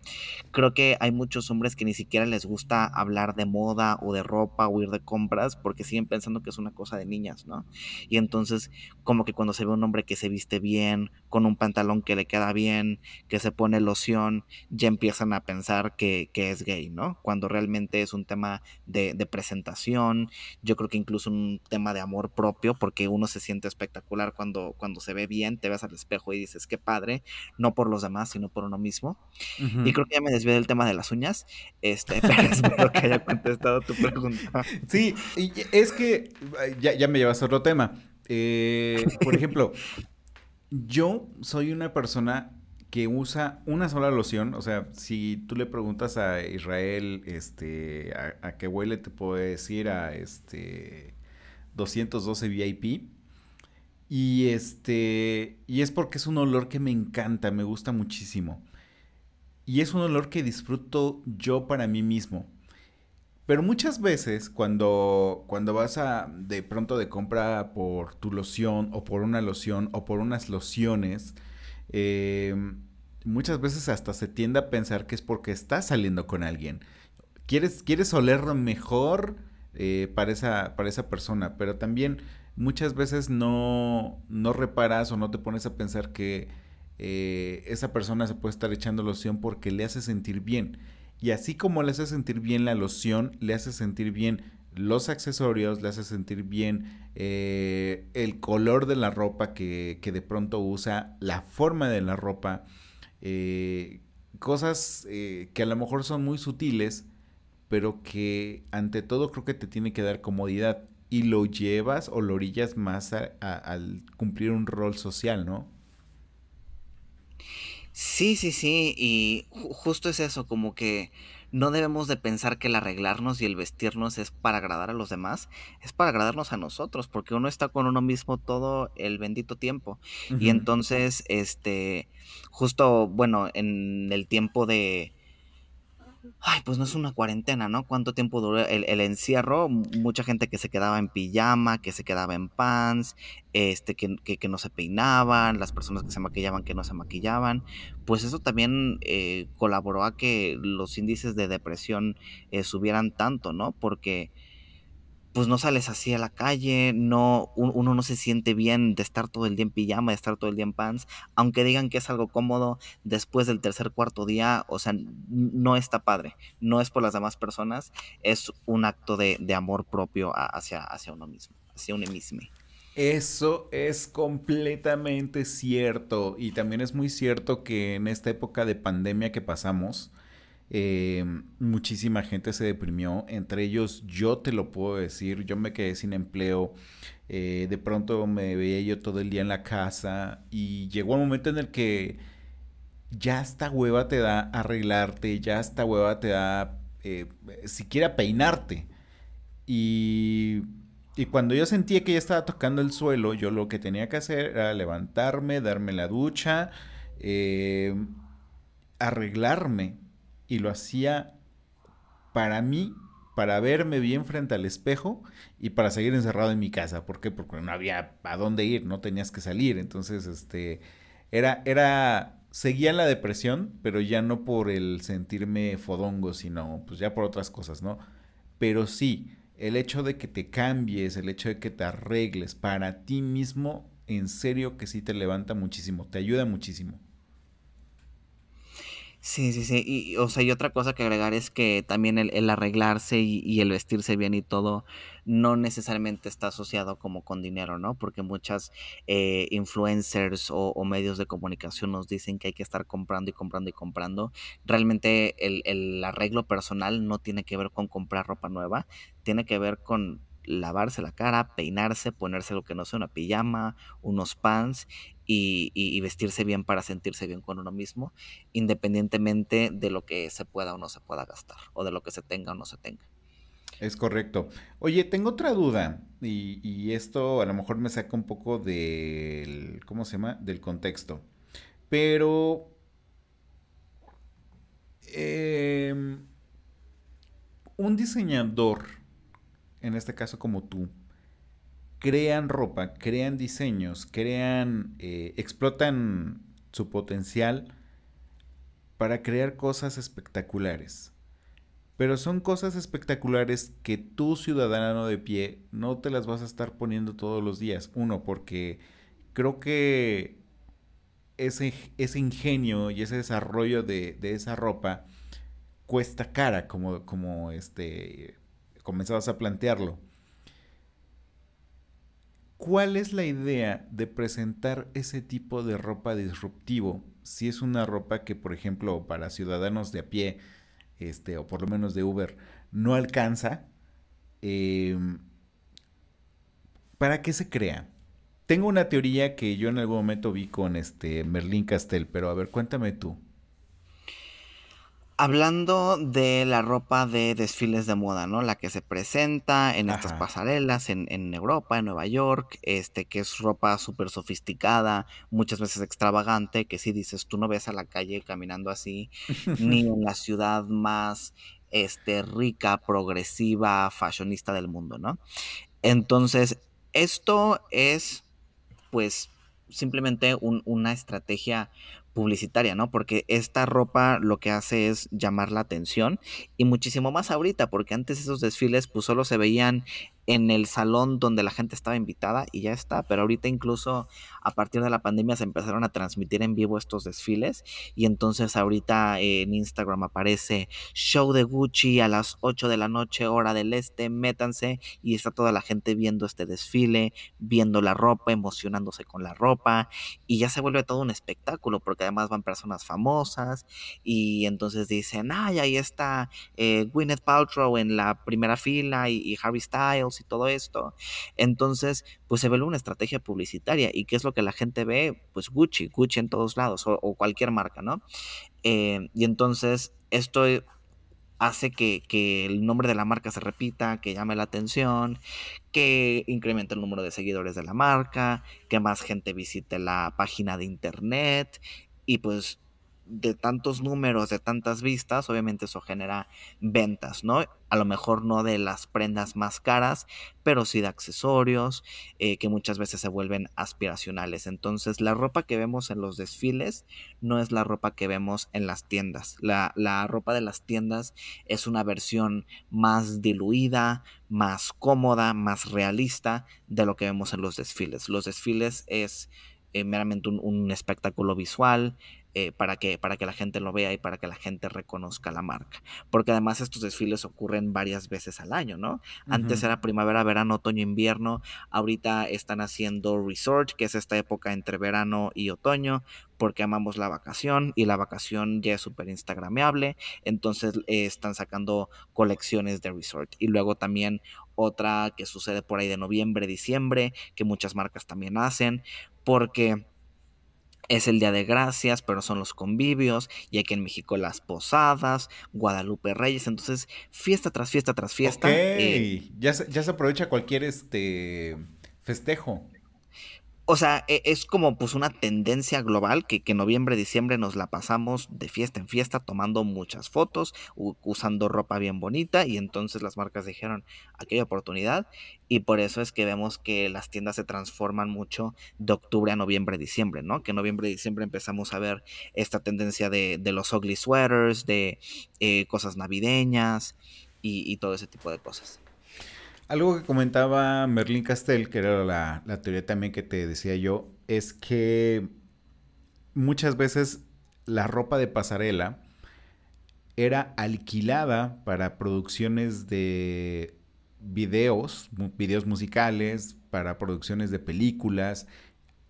Speaker 2: creo que hay muchos hombres que ni siquiera les gusta hablar de moda o de ropa o ir de compras porque siguen pensando que es una cosa de niñas, ¿no? Y entonces como que cuando se ve un hombre que se viste bien, con un pantalón que le queda bien, que se pone loción, ya empiezan a pensar que, que es gay, ¿no? Cuando realmente es un tema de, de presentación, yo creo que incluso un tema de amor propio propio, porque uno se siente espectacular cuando, cuando se ve bien, te ves al espejo y dices, qué padre, no por los demás, sino por uno mismo. Y creo que ya me desvié del tema de las uñas, este, pero espero que haya contestado tu pregunta.
Speaker 1: Sí, es que ya, ya me llevas a otro tema. Eh, por ejemplo, yo soy una persona que usa una sola loción, o sea, si tú le preguntas a Israel, este, a, qué huele, te puedo decir a este 212 VIP. Y este, y es porque es un olor que me encanta, me gusta muchísimo. Y es un olor que disfruto yo para mí mismo. Pero muchas veces cuando, cuando vas a de pronto de compra por tu loción o por una loción o por unas lociones, eh, muchas veces hasta se tiende a pensar que es porque estás saliendo con alguien. Quieres, quieres mejor eh, para, esa, para esa persona, pero también muchas veces no, no reparas o no te pones a pensar que eh, esa persona se puede estar echando loción porque le hace sentir bien. Y así como le hace sentir bien la loción, le hace sentir bien los accesorios, le hace sentir bien eh, el color de la ropa que, de pronto usa, la forma de la ropa, eh, cosas que a lo mejor son muy sutiles, pero que ante todo creo que te tiene que dar comodidad y lo llevas o lo orillas más al cumplir un rol social, ¿no?
Speaker 2: Sí, sí, sí, y justo es eso, como que no debemos de pensar que el arreglarnos y el vestirnos es para agradar a los demás, es para agradarnos a nosotros, porque uno está con uno mismo todo el bendito tiempo. Y entonces, este, justo, bueno, en el tiempo de, Ay, pues no es una cuarentena, ¿no? ¿Cuánto tiempo duró el, encierro? Mucha gente que se quedaba en pijama, que se quedaba en pants, este, que, que, no se peinaban, las personas que se maquillaban, que no se maquillaban. Pues eso también eh, colaboró a que los índices de depresión eh, subieran tanto, ¿no? Porque pues no sales así a la calle, no, uno no se siente bien de estar todo el día en pijama, de estar todo el día en pants, aunque digan que es algo cómodo después del tercer cuarto día, o sea, no está padre, no es por las demás personas, es un acto de, amor propio hacia, hacia uno mismo, hacia uno mismo.
Speaker 1: Eso es completamente cierto y también es muy cierto que en esta época de pandemia que pasamos, eh, muchísima gente se deprimió, entre ellos yo te lo puedo decir, yo me quedé sin empleo, eh, de pronto me veía yo todo el día en la casa y llegó un momento en el que ya esta hueva te da arreglarte, ya esta hueva te da eh, siquiera peinarte. Y, y cuando yo sentía que ya estaba tocando el suelo, yo lo que tenía que hacer era levantarme, darme la ducha, arreglarme y lo hacía para mí, para verme bien frente al espejo y para seguir encerrado en mi casa. ¿Por qué? Porque no había a dónde ir, no tenías que salir. Entonces, este, era, era, seguía la depresión, pero ya no por el sentirme fodongo, sino pues ya por otras cosas, ¿no? Pero sí, el hecho de que te cambies, el hecho de que te arregles para ti mismo, en serio que sí te levanta muchísimo, te ayuda muchísimo.
Speaker 2: Sí, sí, sí. Y, o sea, y otra cosa que agregar es que también el, arreglarse y, el vestirse bien y todo no necesariamente está asociado como con dinero, ¿no? Porque muchas eh, influencers o, medios de comunicación nos dicen que hay que estar comprando y comprando y comprando. Realmente el, el arreglo personal no tiene que ver con comprar ropa nueva, tiene que ver con lavarse la cara, peinarse, ponerse lo que no sea una pijama, unos pants y, vestirse bien para sentirse bien con uno mismo, independientemente de lo que se pueda o no se pueda gastar, o de lo que se tenga o no se tenga.
Speaker 1: Es correcto. Oye, tengo otra duda, y, esto a lo mejor me saca un poco del, ¿cómo se llama? Del contexto. Pero... Em, un diseñador, en este caso como tú, crean ropa, crean diseños, crean, eh, explotan su potencial para crear cosas espectaculares. Pero son cosas espectaculares que tú, ciudadano de pie, no te las vas a estar poniendo todos los días. Uno, porque creo que ese, ese ingenio y ese desarrollo de, de esa ropa cuesta cara, como, como este, comenzabas a plantearlo. ¿Cuál es la idea de presentar ese tipo de ropa disruptivo? Si es una ropa que, por ejemplo, para ciudadanos de a pie, este, o por lo menos de Uber, no alcanza, em, ¿para qué se crea? Tengo una teoría que yo en algún momento vi con este Merlín Castell, pero a ver, cuéntame tú.
Speaker 2: Hablando de la ropa de desfiles de moda, ¿no? La que se presenta en estas pasarelas en, en, Europa, en Nueva York, este, que es ropa súper sofisticada, muchas veces extravagante, que si dices, tú no ves a la calle caminando así, ni en la ciudad más este, rica, progresiva, fashionista del mundo, ¿no? Entonces, esto es, pues, simplemente una estrategia publicitaria, ¿no? Porque esta ropa lo que hace es llamar la atención y muchísimo más ahorita, porque antes esos desfiles pues solo se veían en el salón donde la gente estaba invitada y ya está. Pero ahorita incluso a partir de la pandemia se empezaron a transmitir en vivo estos desfiles y entonces ahorita en Instagram aparece show de Gucci a las 8 de la noche hora del este, métanse y está toda la gente viendo este desfile, viendo la ropa, emocionándose con la ropa y ya se vuelve todo un espectáculo porque además van personas famosas y entonces dicen, ay, ahí está eh, Gwyneth Paltrow en la primera fila y Harry Styles y todo esto. Entonces, pues se vuelve una estrategia publicitaria. ¿Y qué es lo que la gente ve? Pues Gucci, Gucci en todos lados o, cualquier marca, ¿no? Eh, y entonces esto hace que, que, el nombre de la marca se repita, que llame la atención, que incremente el número de seguidores de la marca, que más gente visite la página de internet y pues de tantos números, de tantas vistas, obviamente eso genera ventas, ¿no? A lo mejor no de las prendas más caras, pero sí de accesorios, eh, que muchas veces se vuelven aspiracionales. Entonces, la ropa que vemos en los desfiles no es la ropa que vemos en las tiendas. La, la ropa de las tiendas es una versión más diluida, más cómoda, más realista de lo que vemos en los desfiles. Los desfiles es eh, meramente un, espectáculo visual eh, para, que, para que la gente lo vea y para que la gente reconozca la marca. Porque además estos desfiles ocurren varias veces al año, ¿no? Antes era primavera, verano, otoño, invierno. Ahorita están haciendo resort, que es esta época entre verano y otoño, porque amamos la vacación y la vacación ya es súper instagrameable. Entonces eh, están sacando colecciones de resort. Y luego también otra que sucede por ahí de noviembre, diciembre, que muchas marcas también hacen porque es el Día de Gracias, pero son los convivios, y aquí en México las posadas, Guadalupe Reyes, entonces fiesta tras fiesta tras fiesta.
Speaker 1: Eh, ya, se, ya se aprovecha cualquier este festejo
Speaker 2: o sea, e, es como pues una tendencia global que, que noviembre, diciembre nos la pasamos de fiesta en fiesta tomando muchas fotos, usando ropa bien bonita y entonces las marcas dijeron aquella oportunidad y por eso es que vemos que las tiendas se transforman mucho de octubre a noviembre, diciembre, ¿no? Que noviembre, diciembre empezamos a ver esta tendencia de, los ugly sweaters, de eh, cosas navideñas y todo ese tipo de cosas.
Speaker 1: Algo que comentaba Merlin Castell, que era la, teoría también que te decía yo, es que muchas veces la ropa de pasarela era alquilada para producciones de videos, videos musicales, para producciones de películas,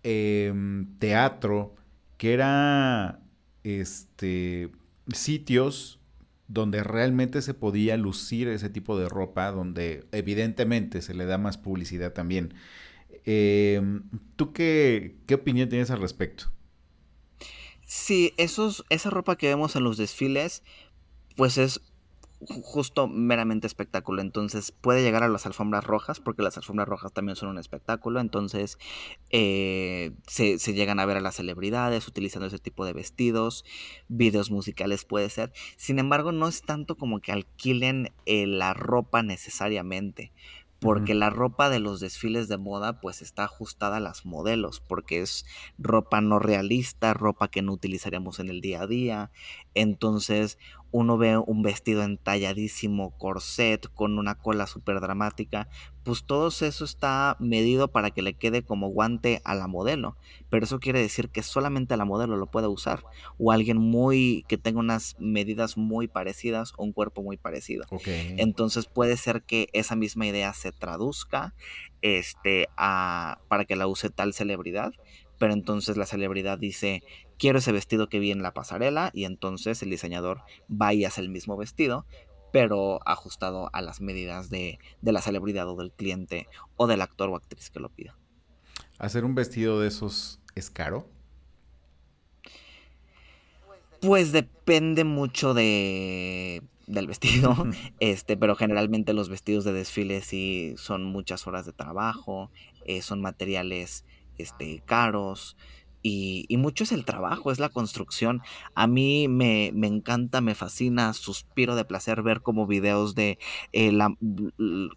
Speaker 1: em, teatro, que era este sitios donde realmente se podía lucir ese tipo de ropa, donde evidentemente se le da más publicidad también. Em, ¿Tú qué, qué opinión tienes al respecto?
Speaker 2: Sí, esos, esa ropa que vemos en los desfiles, pues es justo meramente espectáculo. Entonces puede llegar a las alfombras rojas, porque las alfombras rojas también son un espectáculo. Entonces eh, se, llegan a ver a las celebridades utilizando ese tipo de vestidos, videos musicales puede ser. Sin embargo, no es tanto como que alquilen eh, la ropa necesariamente porque la ropa de los desfiles de moda pues está ajustada a las modelos, porque es ropa no realista, ropa que no utilizaríamos en el día a día. Entonces, uno ve un vestido entalladísimo, corset, con una cola súper dramática, pues todo eso está medido para que le quede como guante a la modelo. Pero eso quiere decir que solamente la modelo lo puede usar. O alguien muy que tenga unas medidas muy parecidas o un cuerpo muy parecido. Entonces puede ser que esa misma idea se traduzca este, a, para que la use tal celebridad. Pero entonces la celebridad dice, quiero ese vestido que vi en la pasarela y entonces el diseñador va y hace el mismo vestido, pero ajustado a las medidas de, la celebridad o del cliente o del actor o actriz que lo pida.
Speaker 1: ¿Hacer un vestido de esos es caro?
Speaker 2: Pues depende mucho de del vestido, este, pero generalmente los vestidos de desfile sí son muchas horas de trabajo, eh, son materiales este, caros, y, mucho es el trabajo, es la construcción. A mí me, encanta, me fascina, suspiro de placer ver como videos de eh,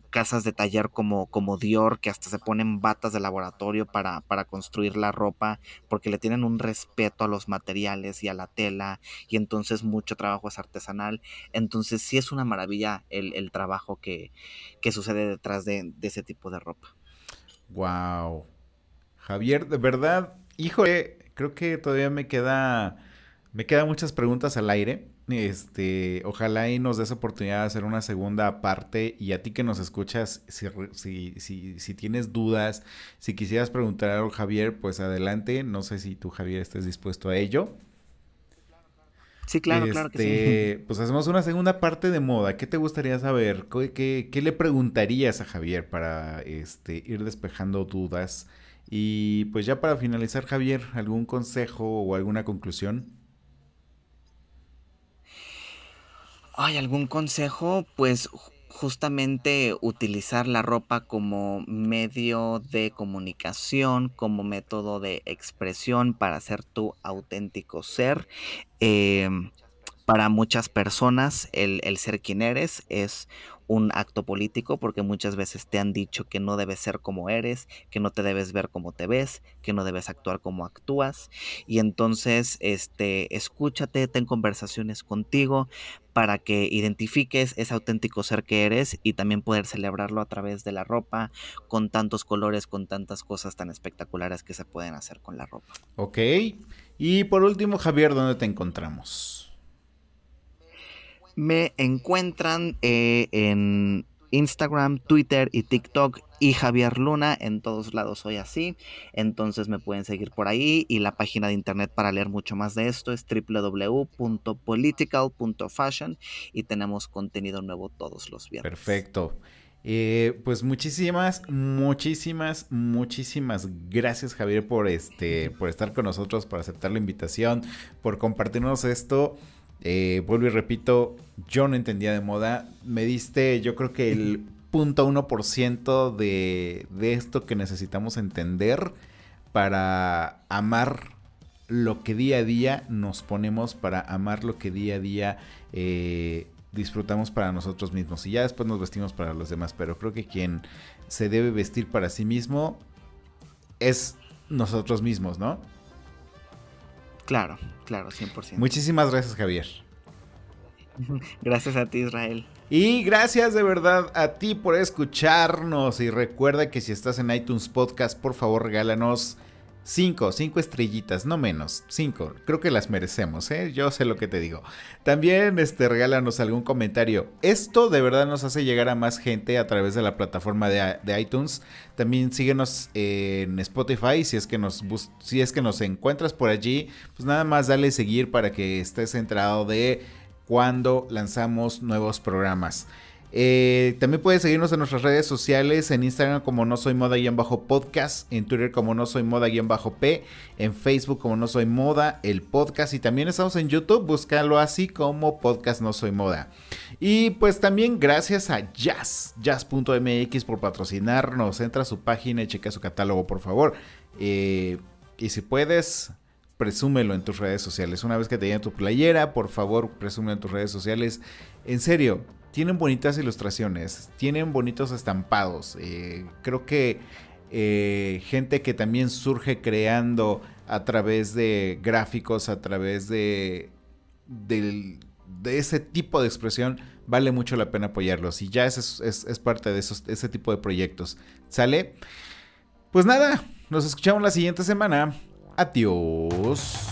Speaker 2: casas de taller como, como Dior, que hasta se ponen batas de laboratorio para, para, construir la ropa, porque le tienen un respeto a los materiales y a la tela, y entonces mucho trabajo es artesanal. Entonces sí es una maravilla el, trabajo que, que, sucede detrás de, de ese tipo de ropa.
Speaker 1: Wow. Javier, de verdad, Híjole, creo que todavía me queda. Me quedan muchas preguntas al aire. Este, ojalá y nos des oportunidad de hacer una segunda parte. Y a ti que nos escuchas, si, si, si, tienes dudas, si quisieras preguntar algo, Javier, pues adelante. No sé si tú, Javier, estés dispuesto a ello.
Speaker 2: Sí, claro, claro que sí. Este,
Speaker 1: pues hacemos una segunda parte de moda. ¿Qué te gustaría saber? ¿Qué, qué, le preguntarías a Javier para este, ir despejando dudas? Y pues ya para finalizar, Javier, ¿algún consejo o alguna conclusión?
Speaker 2: Ay, algún consejo, pues justamente utilizar la ropa como medio de comunicación, como método de expresión para ser tu auténtico ser. Em, para muchas personas el, el, ser quien eres es un acto político porque muchas veces te han dicho que no debes ser como eres, que no te debes ver como te ves, que no debes actuar como actúas y entonces este escúchate, ten conversaciones contigo para que identifiques ese auténtico ser que eres y también poder celebrarlo a través de la ropa, con tantos colores, con tantas cosas tan espectaculares que se pueden hacer con la ropa.
Speaker 1: Ok. Y por último, Javier, ¿dónde te encontramos?
Speaker 2: Me encuentran eh, en Instagram, Twitter y TikTok y Javier Luna, en todos lados soy así, entonces me pueden seguir por ahí y la página de internet para leer mucho más de esto es www.political.fashion y tenemos contenido nuevo todos los viernes.
Speaker 1: Perfecto. Eh, pues muchísimas, muchísimas, muchísimas gracias Javier por este, por estar con nosotros, por aceptar la invitación, por compartirnos esto. Eh, vuelvo y repito, yo no entendía de moda. Me diste, yo creo que el punto uno por ciento de esto que necesitamos entender para amar lo que día a día nos ponemos, para amar lo que día a día eh, disfrutamos para nosotros mismos. Y ya después nos vestimos para los demás. Pero creo que quien se debe vestir para sí mismo es nosotros mismos, ¿no?
Speaker 2: Claro, claro, 100%.
Speaker 1: Muchísimas gracias, Javier.
Speaker 2: Gracias a ti, Israel.
Speaker 1: Y gracias de verdad a ti por escucharnos. Y recuerda que si estás en iTunes Podcast, por favor regálanos Cinco, cinco estrellitas, no menos. Cinco, creo que las merecemos, ¿eh? Yo sé lo que te digo. También, este, regálanos algún comentario. Esto de verdad nos hace llegar a más gente a través de la plataforma de, iTunes. También síguenos en Spotify, si es, que nos si es que nos encuentras por allí, pues nada más dale seguir para que estés enterado de cuando lanzamos nuevos programas. Eh, también puedes seguirnos en nuestras redes sociales, en Instagram como no soy moda-podcast, en Twitter como no soy moda-p, en Facebook como no soy moda, el podcast y también estamos en YouTube, búscalo así como podcast no soy moda. Y pues también gracias a Jazz, jazz.mx por patrocinarnos, entra a su página y checa su catálogo por favor. Eh, y si puedes, presúmelo en tus redes sociales. Una vez que te llegue tu playera, por favor, presúmelo en tus redes sociales. En serio, tienen bonitas ilustraciones, tienen bonitos estampados. Eh, creo que eh, gente que también surge creando a través de gráficos, a través de, de ese tipo de expresión, vale mucho la pena apoyarlos. Y ya es, es, parte de esos, ese tipo de proyectos. ¿Sale? Pues nada, nos escuchamos la siguiente semana. Adiós.